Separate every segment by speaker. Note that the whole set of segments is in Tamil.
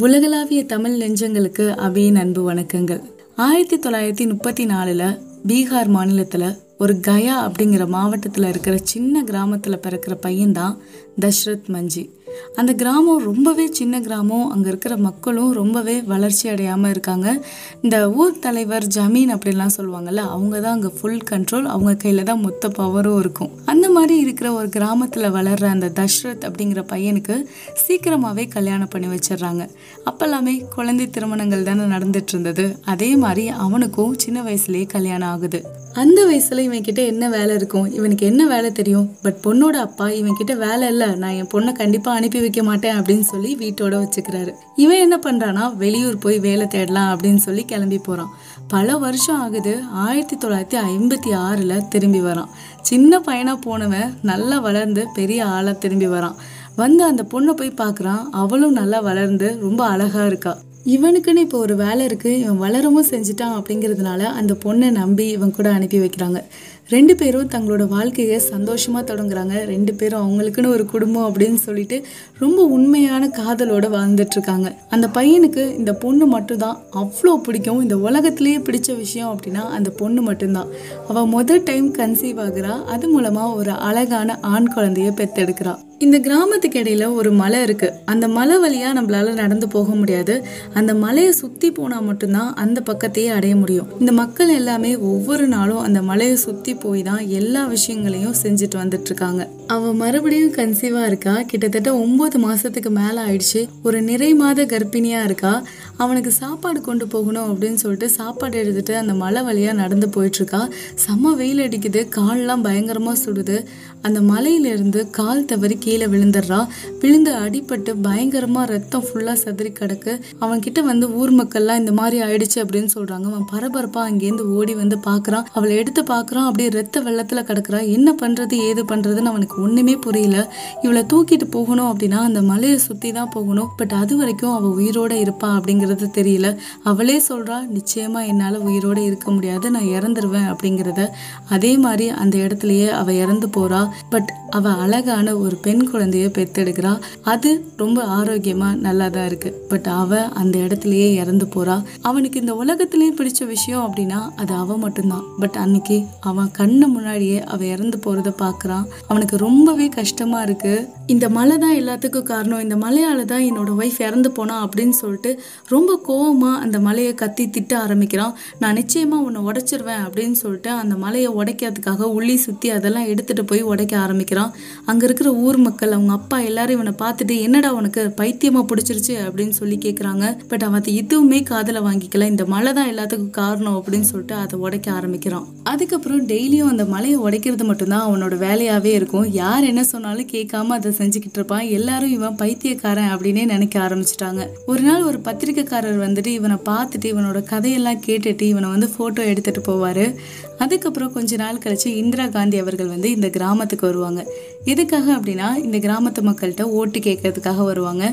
Speaker 1: உலகளாவிய தமிழ் நெஞ்சங்களுக்கு அவையின் அன்பு வணக்கங்கள். ஆயிரத்தி தொள்ளாயிரத்தி முப்பத்தி நாலுல பீகார் மாநிலத்துல ஒரு கயா அப்படிங்கிற மாவட்டத்தில் இருக்கிற சின்ன கிராமத்தில் பிறக்கிற பையன்தான் தஷ்ரத் மஞ்சி. அந்த கிராமம் ரொம்பவே சின்ன கிராமம். அங்கே இருக்கிற மக்களும் ரொம்பவே வளர்ச்சி அடையாமல் இருக்காங்க. இந்த ஊர் தலைவர் ஜமீன் அப்படிலாம் சொல்லுவாங்கல்ல அவங்க தான் அங்கே ஃபுல் கண்ட்ரோல் அவங்க கையில் தான் மொத்த பவரும் இருக்கும். அந்த மாதிரி இருக்கிற ஒரு கிராமத்தில் வளர்கிற அந்த தஷ்ரத் அப்படிங்கிற பையனுக்கு சீக்கிரமாகவே கல்யாணம் பண்ணி வச்சிடுறாங்க. அப்போல்லாமே குழந்தை திருமணங்கள் தானே நடந்துட்டு இருந்தது. அதே மாதிரி அவனுக்கும் சின்ன வயசுலேயே கல்யாணம் ஆகுது. அந்த வயசுல இவன் கிட்ட என்ன வேலை இருக்கும்? இவனுக்கு என்ன வேலை தெரியும்? பட் பொண்ணோட அப்பா இவன் கிட்ட வேலை இல்ல. நான் என் பொண்ணை கண்டிப்பா அனுப்பி வைக்க மாட்டேன் அப்படின்னு சொல்லி வீட்டோட வச்சுக்கிறாரு. இவன் என்ன பண்றானா வெளியூர் போய் வேலை தேடலாம் அப்படின்னு சொல்லி கிளம்பி போறான். பல வருஷம் ஆகுது. ஆயிரத்தி தொள்ளாயிரத்தி ஐம்பத்தி ஆறுல திரும்பி வரான். சின்ன பையனா போனவன் நல்லா வளர்ந்து பெரிய ஆளா திரும்பி வரான். வந்து அந்த பொண்ணை போய் பார்க்குறான். அவளும் நல்லா வளர்ந்து ரொம்ப அழகா இருக்கா. இவனுக்குன்னு இப்போ ஒரு வேலை இருக்குது இவன் வளரவும் செஞ்சுட்டான் அப்படிங்கிறதுனால அந்த பொண்ணை நம்பி இவன் கூட அனுப்பி வைக்கிறாங்க. ரெண்டு பேரும் தங்களோட வாழ்க்கையை சந்தோஷமாக தொடங்குறாங்க. ரெண்டு பேரும் அவங்களுக்குன்னு ஒரு குடும்பம் அப்படின்னு சொல்லிட்டு ரொம்ப உண்மையான காதலோட வாழ்ந்துட்டுருக்காங்க. அந்த பையனுக்கு இந்த பொண்ணு மட்டும்தான் அவ்வளோ பிடிக்கும். இந்த உலகத்திலேயே பிடிச்ச விஷயம் அப்படின்னா அந்த பொண்ணு மட்டும்தான். அவள் முதல் டைம் கன்சீவ் ஆகுறா. அது மூலமாக ஒரு அழகான ஆண் குழந்தைய பெத்தெடுக்கிறா இந்த கிராமத்துக்கு இடையில ஒரு மலை இருக்கு. அந்த மலை வழியா நம்மளால நடந்து போக முடியாது. அந்த மலையை சுத்தி போனா மட்டும்தான் அந்த பக்கத்தையே அடைய முடியும். இந்த மக்கள் எல்லாமே ஒவ்வொரு நாளும் அந்த மலையை சுத்தி போய் தான் எல்லா விஷயங்களையும் செஞ்சுட்டு வந்துட்டு அவள் மறுபடியும் கன்சீவாக இருக்கா? கிட்டத்தட்ட ஒம்பது மாதத்துக்கு மேலே ஆயிடுச்சு. ஒரு நிறை மாத கர்ப்பிணியாக இருக்கா? அவனுக்கு சாப்பாடு கொண்டு போகணும் அப்படின்னு சொல்லிட்டு சாப்பாடு எடுத்துட்டு அந்த மலை வழியா நடந்து போயிட்டுருக்கா. செம்ம வெயில் அடிக்குது. கால்லாம் பயங்கரமாக சுடுது. அந்த மலையிலிருந்து கால் தவறி கீழே விழுந்துடுறா. விழுந்து அடிபட்டு பயங்கரமாக ரத்தம் ஃபுல்லாக சதுரி கிடக்கு. அவன்கிட்ட வந்து ஊர் மக்கள்லாம் இந்த மாதிரி ஆயிடுச்சு அப்படின்னு சொல்கிறாங்க அவன் பரபரப்பாக அங்கேருந்து ஓடி வந்து பார்க்குறான் அவளை எடுத்து பார்க்குறான் அப்படியே ரத்த வெள்ளத்தில் கிடக்குறா. என்ன பண்ணுறது ஏது பண்ணுறதுன்னு அவனுக்கு ஒண்ணுமே புரியல. இவளை தூக்கிட்டு போகணும் அப்படின்னா அந்த மலையை சுத்தி தான் போகணும். பட் அது வரைக்கும் அவள் உயிரோட இருப்பா அப்படிங்கிறது தெரியல. அவளே சொல்றா நிச்சயமா என்னால உயிரோட இருக்க முடியாது. நான் இறந்துருவேன் அப்படிங்கிறத. அதே மாதிரி அந்த இடத்துலயே அவள் இறந்து போகிறா பட் அவள் அழகான ஒரு பெண் குழந்தைய பெத்தெடுக்கிறா. அது ரொம்ப ஆரோக்கியமா நல்லா தான் இருக்கு. பட் அவ அந்த இடத்துலயே இறந்து போகிறா அவனுக்கு இந்த உலகத்திலேயே பிடிச்ச விஷயம் அப்படின்னா அது அவ மட்டும்தான். பட் அன்னைக்கு அவன் கண்ணு முன்னாடியே அவள் இறந்து போகிறத பார்க்குறான் அவனுக்கு ரொம்பவே கஷ்டமாக இருக்குது இந்த மலை தான் எல்லாத்துக்கும் காரணம். இந்த மலையால் தான் என்னோடய ஒய்ஃப் இறந்து போனா அப்படின்னு சொல்லிட்டு ரொம்ப கோவமாக அந்த மலையை கத்தி திட்ட ஆரம்பிக்கிறான். நான் நிச்சயமாக உன்னை உடச்சிருவேன் அப்படின்னு சொல்லிட்டு அந்த மலையை உடைக்கிறதுக்காக உள்ளி சுற்றி அதெல்லாம் எடுத்துகிட்டு போய் உடைக்க ஆரம்பிக்கிறான். அங்கே இருக்கிற ஊர் மக்கள் அவங்க அப்பா எல்லாரும் இவனை பார்த்துட்டு என்னடா உனக்கு பைத்தியமாக பிடிச்சிருச்சு? அப்படின்னு சொல்லி கேட்குறாங்க பட் அவன் அதை எதுவுமே காதில் வாங்கிக்கல. இந்த மலை தான் எல்லாத்துக்கும் காரணம் அப்படின்னு சொல்லிட்டு அதை உடைக்க ஆரம்பிக்கிறான். அதுக்கப்புறம் டெய்லியும் அந்த மலையை உடைக்கிறது மட்டும்தான் அவனோட வேலையாகவே இருக்கும். யார் என்ன சொன்னாலும் கேட்காம அதை செஞ்சுக்கிட்டு இருப்பான். எல்லாரும் இவன் பைத்தியக்காரன் அப்படின்னே நினைக்க ஆரம்பிச்சிட்டாங்க. ஒரு நாள் ஒரு பத்திரிக்கைக்காரர் வந்துட்டு இவனை பார்த்துட்டு இவனோட கதையெல்லாம் கேட்டுட்டு இவனை வந்து போட்டோ எடுத்துட்டு போவாரு. அதுக்கப்புறம் கொஞ்ச நாள் கழிச்சு இந்திரா காந்தி அவர்கள் வந்து இந்த கிராமத்துக்கு வருவாங்க. எதுக்காக அப்படின்னா இந்த கிராமத்து மக்கள்கிட்ட ஓட்டு கேட்கறதுக்காக வருவாங்க.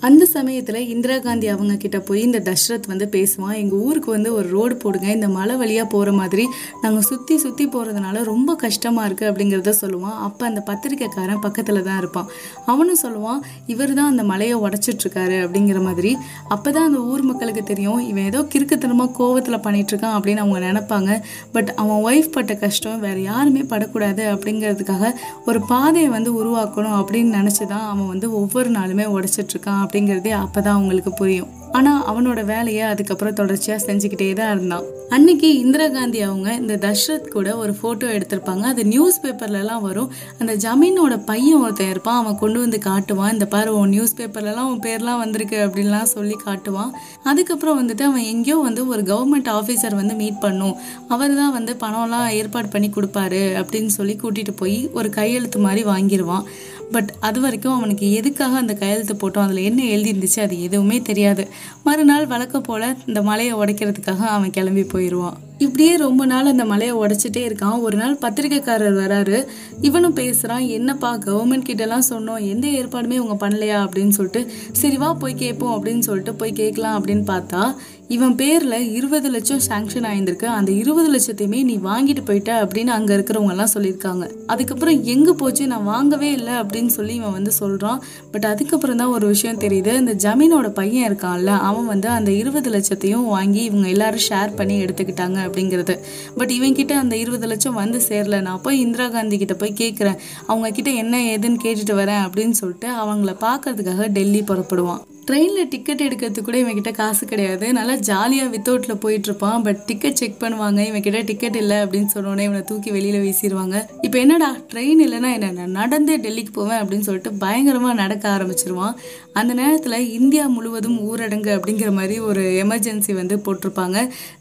Speaker 1: அந்த சமயத்துல இந்திரா காந்தி அவங்க கிட்ட போய் இந்த தஷ்ரத் வந்து பேசுவான். எங்க ஊருக்கு வந்து ஒரு ரோடு போடுங்க இந்த மலை வழியா போற மாதிரி. நாங்க சுத்தி சுத்தி போறதுனால ரொம்ப கஷ்டமா இருக்கு அப்படிங்கிறத சொல்லுவான். அப்ப அந்த பத்திரிக்கைக்காரன் பக்கத்துல தான் இருப்பான். அவனும் சொல்லுவான் இவர் தான் அந்த மலையை உடைச்சிட்டு இருக்காரு அப்படிங்கிற மாதிரி. அப்பதான் அந்த ஊர் மக்களுக்கு தெரியும் இவன் ஏதோ கிறுக்குத்தனமா கோவத்துல பண்ணிட்டு இருக்கான் அப்படின்னு அவங்க நினைப்பாங்க. பட் அவன் ஒய்ஃப் பட்ட கஷ்டம் வேற யாருமே படக்கூடாது அப்படிங்கிறதுக்காக ஒரு பாதையை வந்து உருவாக்கணும் அப்படின்னு நினச்சி தான் அவன் வந்து ஒவ்வொரு நாளுமே உடைச்சிட்டு இருக்கான் அப்படிங்கிறதே அப்பதான் அவங்களுக்கு புரியும். ஆனா அவனோட வேலையை அதுக்கப்புறம் தொடர்ச்சியா செஞ்சுக்கிட்டே தான் இருந்தான். அன்னைக்கு இந்திரா காந்தி அவங்க இந்த தஷ்ரத் கூட ஒரு போட்டோ எடுத்திருப்பாங்க. அது நியூஸ் பேப்பர்லலாம் வரும். அந்த ஜமீனோட பையன் ஒருத்தன் இருப்பான். அவன் கொண்டு வந்து காட்டுவான். இந்த பாரு உன் நியூஸ் பேப்பர்லலாம் உன் பேர்லாம் வந்திருக்கு அப்படின்லாம் சொல்லி காட்டுவான். அதுக்கப்புறம் வந்துட்டு அவன் எங்கேயோ வந்து ஒரு கவர்மெண்ட் ஆஃபீஸர் வந்து மீட் பண்ணும். அவர் தான் வந்து பணம்லாம் ஏற்பாடு பண்ணி கொடுப்பாரு அப்படின்னு சொல்லி கூட்டிகிட்டு போய் ஒரு கையெழுத்து மாதிரி வாங்கிடுவான் பட் அது வரைக்கும் அவனுக்கு எதுக்காக அந்த கையெழுத்து போட்டோம்? அதில் என்ன எழுதியிருந்துச்சு? அது எதுவுமே தெரியாது. மறுநாள் வழக்கம் போல் இந்த மலையை உடைக்கிறதுக்காக அவன் கிளம்பி போயிடுவான் இப்படியே ரொம்ப நாள் அந்த மலையை உடச்சிட்டே இருக்கான். ஒரு நாள் பத்திரிக்கைக்காரர் வராரு. இவனும் பேசுகிறான் என்னப்பா கவர்மெண்ட் கிட்டலாம் சொன்னோம். எந்த ஏற்பாடுமே இவங்க பண்ணலையா? அப்படின்னு சொல்லிட்டு சரிவா போய் கேட்போம் அப்படின்னு சொல்லிட்டு போய் கேட்கலாம் அப்படின்னு பார்த்தா இவன் பேரில் இருபது லட்சம் சாங்ஷன் ஆயிருந்திருக்கு. அந்த இருபது லட்சத்தையுமே நீ வாங்கிட்டு போயிட்ட அப்படின்னு அங்கே இருக்கிறவங்கலாம் சொல்லியிருக்காங்க. அதுக்கப்புறம் எங்கே போச்சு? நான் வாங்கவே இல்லை அப்படின்னு சொல்லி இவன் வந்து சொல்கிறான் பட் அதுக்கப்புறம் தான் ஒரு விஷயம் தெரியுது. இந்த ஜமீனோட பையன் இருக்கான்ல அவன் வந்து அந்த இருபது லட்சத்தையும் வாங்கி இவங்க எல்லாரும் ஷேர் பண்ணி எடுத்துக்கிட்டாங்க அப்படிங்கிறது. பட் இவன் கிட்ட அந்த இருபது லட்சம் வந்து சேரல. நான் போய் இந்திரா காந்தி கிட்ட போய் கேட்குறேன் அவங்க கிட்ட என்ன ஏதுன்னு கேட்டுட்டு வரேன் அப்படின்னு சொல்லிட்டு அவங்கள பார்க்கறதுக்காக டெல்லி புறப்படுவான். ட்ரெயினில் டிக்கெட் எடுக்கிறதுக்கு கூட இவன்கிட்ட காசு கிடையாது. நல்லா ஜாலியாக வித்தவுட்டில் போயிட்டு இருப்பான் பட் டிக்கெட் செக் பண்ணுவாங்க. இவன்கிட்ட டிக்கெட் இல்லை அப்படின்னு சொன்னோடனே இவனை தூக்கி வெளியில் வீசிடுவாங்க இப்போ என்னடா ட்ரெயின் இல்லைன்னா என்ன? நான் நடந்தே டெல்லிக்கு போவேன் அப்படின்னு சொல்லிட்டு பயங்கரமாக நடக்க ஆரம்பிச்சிருவான். அந்த நேரத்தில் இந்தியா முழுவதும் ஊரடங்கு அப்படிங்கிற மாதிரி ஒரு எமர்ஜென்சி வந்து போட்டிருப்பாங்க.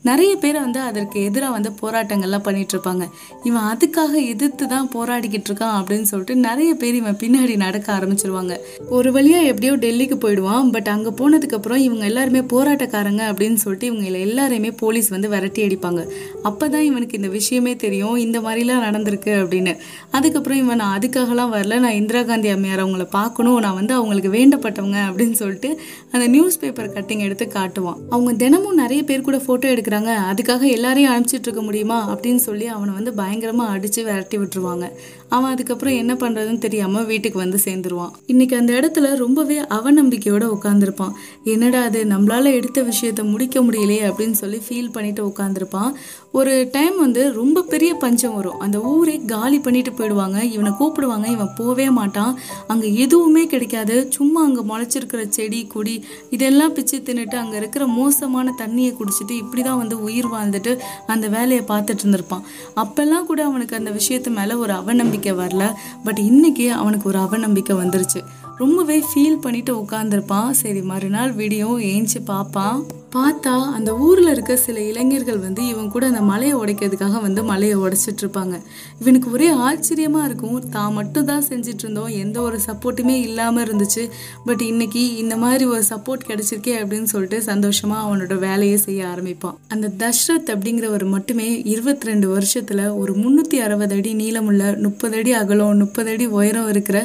Speaker 1: நிறைய பேர் வந்து அதற்கு எதிராக வந்து போராட்டங்கள்லாம் பண்ணிகிட்ருப்பாங்க இவன் அதுக்காக எதிர்த்து தான் போராடிக்கிட்டு இருக்கான் அப்படின்னு சொல்லிட்டு நிறைய பேர் இவன் பின்னாடி நடக்க ஆரம்பிச்சிருவாங்க. ஒரு வழியாக எப்படியோ டெல்லிக்கு போயிடுவான். பட் அங்கே போனதுக்கப்புறம் இவங்க எல்லாருமே போராட்டக்காரங்க அப்படின்னு சொல்லிட்டு இவங்க எல்லாரையுமே போலீஸ் வந்து விரட்டி அடிப்பாங்க. அப்போ தான் இவனுக்கு இந்த விஷயமே தெரியும் இந்த மாதிரிலாம் நடந்திருக்கு அப்படின்னு. அதுக்கப்புறம் இவன் நான் அதுக்காகலாம் வரல. நான் இந்திரா காந்தி அம்மையார் அவங்கள பார்க்கணும். நான் வந்து அவங்களுக்கு வேண்டப்பட்டவங்க. அப்படின்னு சொல்லிட்டு அந்த நியூஸ் பேப்பர் கட்டிங் எடுத்து காட்டுவான். அவங்க தினமும் நிறைய பேர் கூட ஃபோட்டோ எடுக்கிறாங்க. அதுக்காக எல்லாரையும் அனுப்பிச்சிட்டு இருக்க முடியுமா? அப்படின்னு சொல்லி அவனை வந்து பயங்கரமாக அடித்து விரட்டி விட்டுருவாங்க. அவன் அதுக்கப்புறம் என்ன பண்ணுறதுன்னு தெரியாமல் வீட்டுக்கு வந்து சேர்ந்துருவான். இன்னைக்கு அந்த இடத்துல ரொம்பவே அவநம்பிக்கையோட உட்காந்துருப்பான் என்னடா அது நம்மளால் எடுத்த விஷயத்த முடிக்க முடியலையே அப்படின்னு சொல்லி ஃபீல் பண்ணிட்டு உட்காந்துருப்பான் ஒரு டைம் வந்து ரொம்ப பெரிய பஞ்சம் வரும். அந்த ஊரே காலி பண்ணிட்டு போயிடுவாங்க. இவனை கூப்பிடுவாங்க. இவன் போவே மாட்டான். அங்கே எதுவுமே கிடைக்காது. சும்மா அங்கே முளைச்சிருக்கிற செடி கொடி இதெல்லாம் பிச்சு தின்னுட்டு அங்கே இருக்கிற மோசமான தண்ணியை குடிச்சிட்டு இப்படி தான் வந்து உயிர் வாழ்ந்துட்டு அந்த வேலையை பார்த்துட்டு இருந்திருப்பான். அப்போல்லாம் கூட அவனுக்கு அந்த விஷயத்து மேலே ஒரு அவநம்பிக்கை வரல. பட் இன்னைக்கு அவனுக்கு ஒரு அவநம்பிக்கை வந்துருச்சு. ரொம்பவே ஃபீல் பண்ணிட்டு உட்காந்துருப்பான் சரி மறுநாள் வீடியோ ஏஞ்சி பார்ப்பான் பார்த்தா அந்த ஊரில் இருக்க சில இளைஞர்கள் வந்து இவன் கூட அந்த மலையை உடைக்கிறதுக்காக வந்து மலையை உடைச்சிட்டு இருப்பாங்க இவனுக்கு ஒரே ஆச்சரியமாக இருக்கும். தான் மட்டும் தான் செஞ்சுட்டு இருந்தோம் எந்த ஒரு சப்போர்ட்டுமே இல்லாமல் இருந்துச்சு. பட் இன்னைக்கு இந்த மாதிரி ஒரு சப்போர்ட் கிடைச்சிருக்கே அப்படின்னு சொல்லிட்டு சந்தோஷமாக அவனோட வேலையை செய்ய ஆரம்பிப்பான். அந்த தஷ்ரத் அப்படிங்கிறவர் மட்டுமே இருபத்தி ரெண்டு வருஷத்தில் ஒரு முந்நூற்றி அறுபது அடி நீளமுள்ள முப்பது அடி அகலம் முப்பது அடி உயரம் இருக்கிற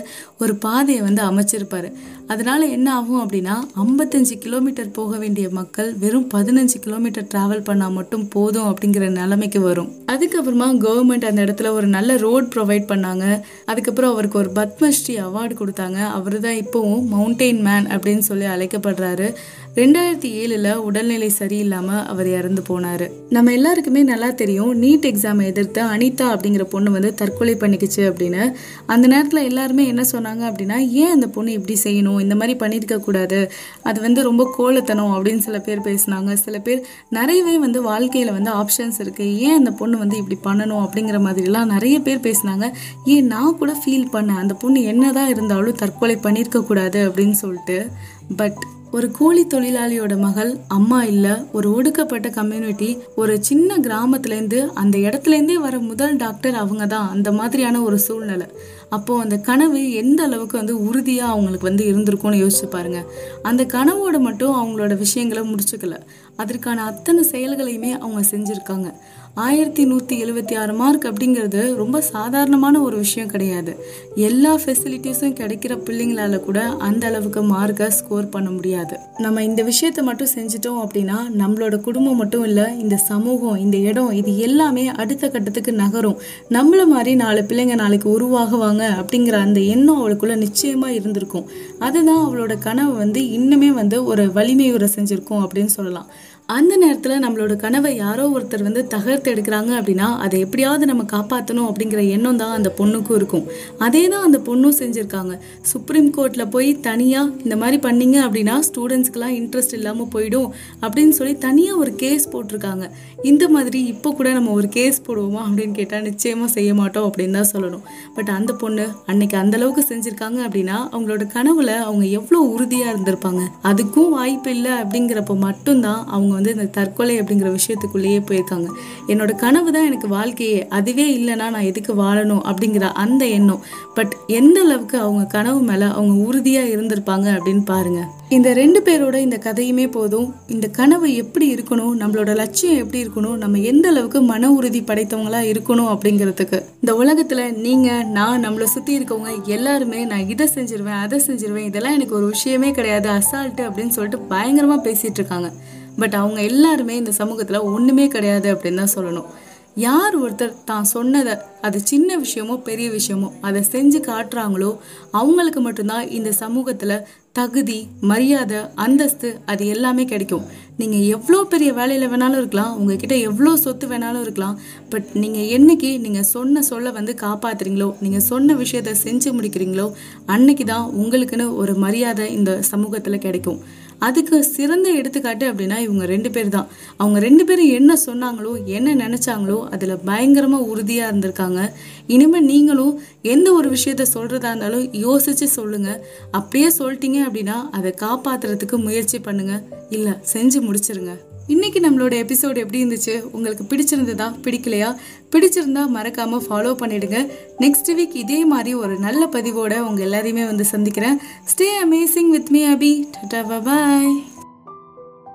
Speaker 1: ஒரு பாதையை வந்து அமைச்சிருப்பார். அதனால் என்ன ஆகும் அப்படின்னா ஐம்பத்தஞ்சு கிலோமீட்டர் போக வேண்டிய மக்கள் வெறும் பதினஞ்சு கிலோமீட்டர் டிராவல் பண்ணால் மட்டும் போதும் அப்படிங்கிற நிலைமைக்கு வரும். அதுக்கப்புறமா கவர்மெண்ட் அந்த இடத்துல ஒரு நல்ல ரோட் ப்ரொவைட் பண்ணாங்க. அதுக்கப்புறம் அவருக்கு ஒரு பத்மஸ்ரீ அவார்டு கொடுத்தாங்க. அவர் தான் இப்போவும் மவுண்டெயின் மேன் அப்படின்னு சொல்லி அழைக்கப்படுறாரு. ரெண்டாயிரத்தி ஏழில் உடல்நிலை சரியில்லாமல் அவர் இறந்து போனாரு. நம்ம எல்லாருக்குமே நல்லா தெரியும் நீட் எக்ஸாம் எதிர்த்து அனிதா அப்படிங்கிற பொண்ணு வந்து தற்கொலை பண்ணிக்கிச்சு அப்படின்னு. அந்த நேரத்தில் எல்லாருமே என்ன சொன்னாங்க அப்படின்னா ஏன் அந்த பொண்ணு இப்படி செய்யணும்? இந்த மாதிரி பண்ணியிருக்க கூடாது. அது வந்து ரொம்ப கோலத்தனம் அப்படின்னு சில பேர் பேசினாங்க. சில பேர் நிறையவே வந்து வாழ்க்கையில வந்து ஆப்ஷன்ஸ் இருக்கு. ஏன் அந்த பொண்ணு வந்து இப்படி பண்ணணும் அப்படிங்கிற மாதிரிலாம் நிறைய பேர் பேசினாங்க. ஏன் நான் கூட ஃபீல் பண்ணேன். அந்த பொண்ணு என்னதான் இருந்தாலும் தற்கொலை பண்ணியிருக்கக்கூடாது அப்படின்னு சொல்லிட்டு. பட் ஒரு கூலி தொழிலாளியோட மகள் அம்மா இல்ல ஒரு ஒடுக்கப்பட்ட கம்யூனிட்டி ஒரு சின்ன கிராமத்துலேருந்து அந்த இடத்துலேருந்தே வர முதல் டாக்டர் அவங்க தான். அந்த மாதிரியான ஒரு சூழ்நிலை. அப்போ அந்த கனவு எந்த அளவுக்கு வந்து உறுதியா அவங்களுக்கு வந்து இருந்திருக்கும்னு யோசிச்சு பாருங்க. அந்த கனவோட மட்டும் அவங்களோட விஷயங்களை முடிச்சுக்கல. அதற்கான அத்தனை செயல்களையுமே அவங்க செஞ்சிருக்காங்க. ஆயிரத்தி நூற்றி எழுபத்தி ஆறு மார்க் அப்படிங்கிறது ரொம்ப சாதாரணமான ஒரு விஷயம் கிடையாது. எல்லா ஃபெசிலிட்டிஸும் கிடைக்கிற பிள்ளைங்களால கூட அந்த அளவுக்கு மார்க்கை ஸ்கோர் பண்ண முடியாது. நம்ம இந்த விஷயத்தை மட்டும் செஞ்சிட்டோம் அப்படின்னா நம்மளோட குடும்பம் மட்டும் இல்லை இந்த சமூகம் இந்த இடம் இது எல்லாமே அடுத்த கட்டத்துக்கு நகரும். நம்மள மாதிரி நாலு பிள்ளைங்க நாளைக்கு உருவாகுவாங்க அப்படிங்கிற அந்த எண்ணம் அவளுக்குள்ள நிச்சயமாக இருந்திருக்கும். அதுதான் அவளோட கனவு வந்து இன்னுமே வந்து ஒரு வலிமையுற செஞ்சிருக்கும் அப்படின்னு சொல்லலாம். அந்த நேரத்தில் நம்மளோட கனவை யாரோ ஒருத்தர் வந்து தகர்த்து எடுக்கிறாங்க அப்படின்னா அதை எப்படியாவது நம்ம காப்பாற்றணும் அப்படிங்கிற எண்ணம் தான் அந்த பொண்ணுக்கும் இருக்கும். அதே தான் அந்த பொண்ணும் செஞ்சுருக்காங்க. சுப்ரீம் கோர்ட்டில் போய் தனியாக இந்த மாதிரி பண்ணீங்க அப்படின்னா ஸ்டூடெண்ட்ஸ்க்கெலாம் இன்ட்ரெஸ்ட் இல்லாமல் போயிடும் அப்படின்னு சொல்லி தனியாக ஒரு கேஸ் போட்டிருக்காங்க. இந்த மாதிரி இப்போ கூட நம்ம ஒரு கேஸ் போடுவோமா அப்படின்னு கேட்டால் நிச்சயமாக செய்ய மாட்டோம் அப்படின்னு தான் சொல்லணும். பட் அந்த பொண்ணு அன்னைக்கு அந்தளவுக்கு செஞ்சுருக்காங்க அப்படின்னா அவங்களோட கனவுல அவங்க எவ்வளோ உறுதியாக இருந்திருப்பாங்க. அதுக்கும் வாய்ப்பு இல்லை அப்படிங்கிறப்ப மட்டும்தான் அவங்க வந்து இந்த தற்கொலை அப்படிங்கிற விஷயத்துக்குள்ளேயே போயிருக்காங்க. என்னோட கனவு தான் எனக்கு வாழ்க்கையே. அதுவே இல்லைன்னா நான் எதுக்கு வாழணும் அப்படிங்கிற அந்த எண்ணம். பட் எந்த அளவுக்கு அவங்க கனவு மேலே அவங்க உறுதியாக இருந்திருப்பாங்க அப்படின்னு பாருங்கள் இந்த ரெண்டு பேரோட இந்த கதையுமே போதும். இந்த கனவு எப்படி இருக்கணும் நம்மளோட லட்சியம் எப்படி இருக்கணும் நம்ம எந்த அளவுக்கு மன உறுதி படைத்தவங்களா இருக்கணும் அப்படிங்கிறதுக்கு. இந்த உலகத்துல நீங்க நான் நம்மளை சுத்தி இருக்கவங்க எல்லாருமே நான் இதை செஞ்சிருவேன் அதை செஞ்சிருவேன் இதெல்லாம் எனக்கு ஒரு விஷயமே கிடையாது அசால்ட்டு அப்படின்னு சொல்லிட்டு பயங்கரமா பேசிட்டு இருக்காங்க. பட் அவங்க எல்லாருமே இந்த சமூகத்துல ஒண்ணுமே கிடையாது அப்படின்னு தான் சொல்லணும். யார் ஒருத்தர் தான் சொன்னதை அது சின்ன விஷயமோ பெரிய விஷயமோ அதை செஞ்சு காட்டுறாங்களோ அவங்களுக்கு மட்டும்தான் இந்த சமூகத்தில் தகுதி மரியாதை அந்தஸ்து அது எல்லாமே கிடைக்கும். நீங்கள் எவ்வளோ பெரிய வேலையில் வேணாலும் இருக்கலாம் உங்ககிட்ட எவ்வளோ சொத்து வேணாலும் இருக்கலாம் பட் நீங்கள் என்னைக்கு நீங்கள் சொன்ன சொல்ல வந்து காப்பாத்துறீங்களோ நீங்கள் சொன்ன விஷயத்த செஞ்சு முடிக்கிறீங்களோ அன்னைக்கு தான் உங்களுக்குன்னு ஒரு மரியாதை இந்த சமூகத்தில் கிடைக்கும். அதுக்கு சிறந்த எடுத்துக்காட்டு அப்படின்னா இவங்க ரெண்டு பேர் தான் அவங்க ரெண்டு பேரும் என்ன சொன்னாங்களோ என்ன நினைச்சாங்களோ அதில் பயங்கரமாக உறுதியாக இருந்திருக்காங்க. இனிமேல் நீங்களும் எந்த ஒரு விஷயத்த சொல்கிறதா இருந்தாலும் யோசிச்சு சொல்லுங்க. அப்படியே சொல்லிட்டீங்க அப்படின்னா அதை காப்பாத்துறதுக்கு முயற்சி பண்ணுங்க. இல்லை செஞ்சு முடிச்சிருங்க. இன்னைக்கு நம்மளோட எபிசோடு எப்படி இருந்துச்சு? உங்களுக்கு பிடிச்சிருந்ததா? பிடிக்கலையா? பிடிச்சிருந்தா மறக்காம ஃபாலோ பண்ணிடுங்க. நெக்ஸ்ட் வீக் இதே மாதிரி ஒரு நல்ல பதிவோட உங்க எல்லாரையுமே வந்து சந்திக்கிறேன். Stay amazing with me Abhi tata bye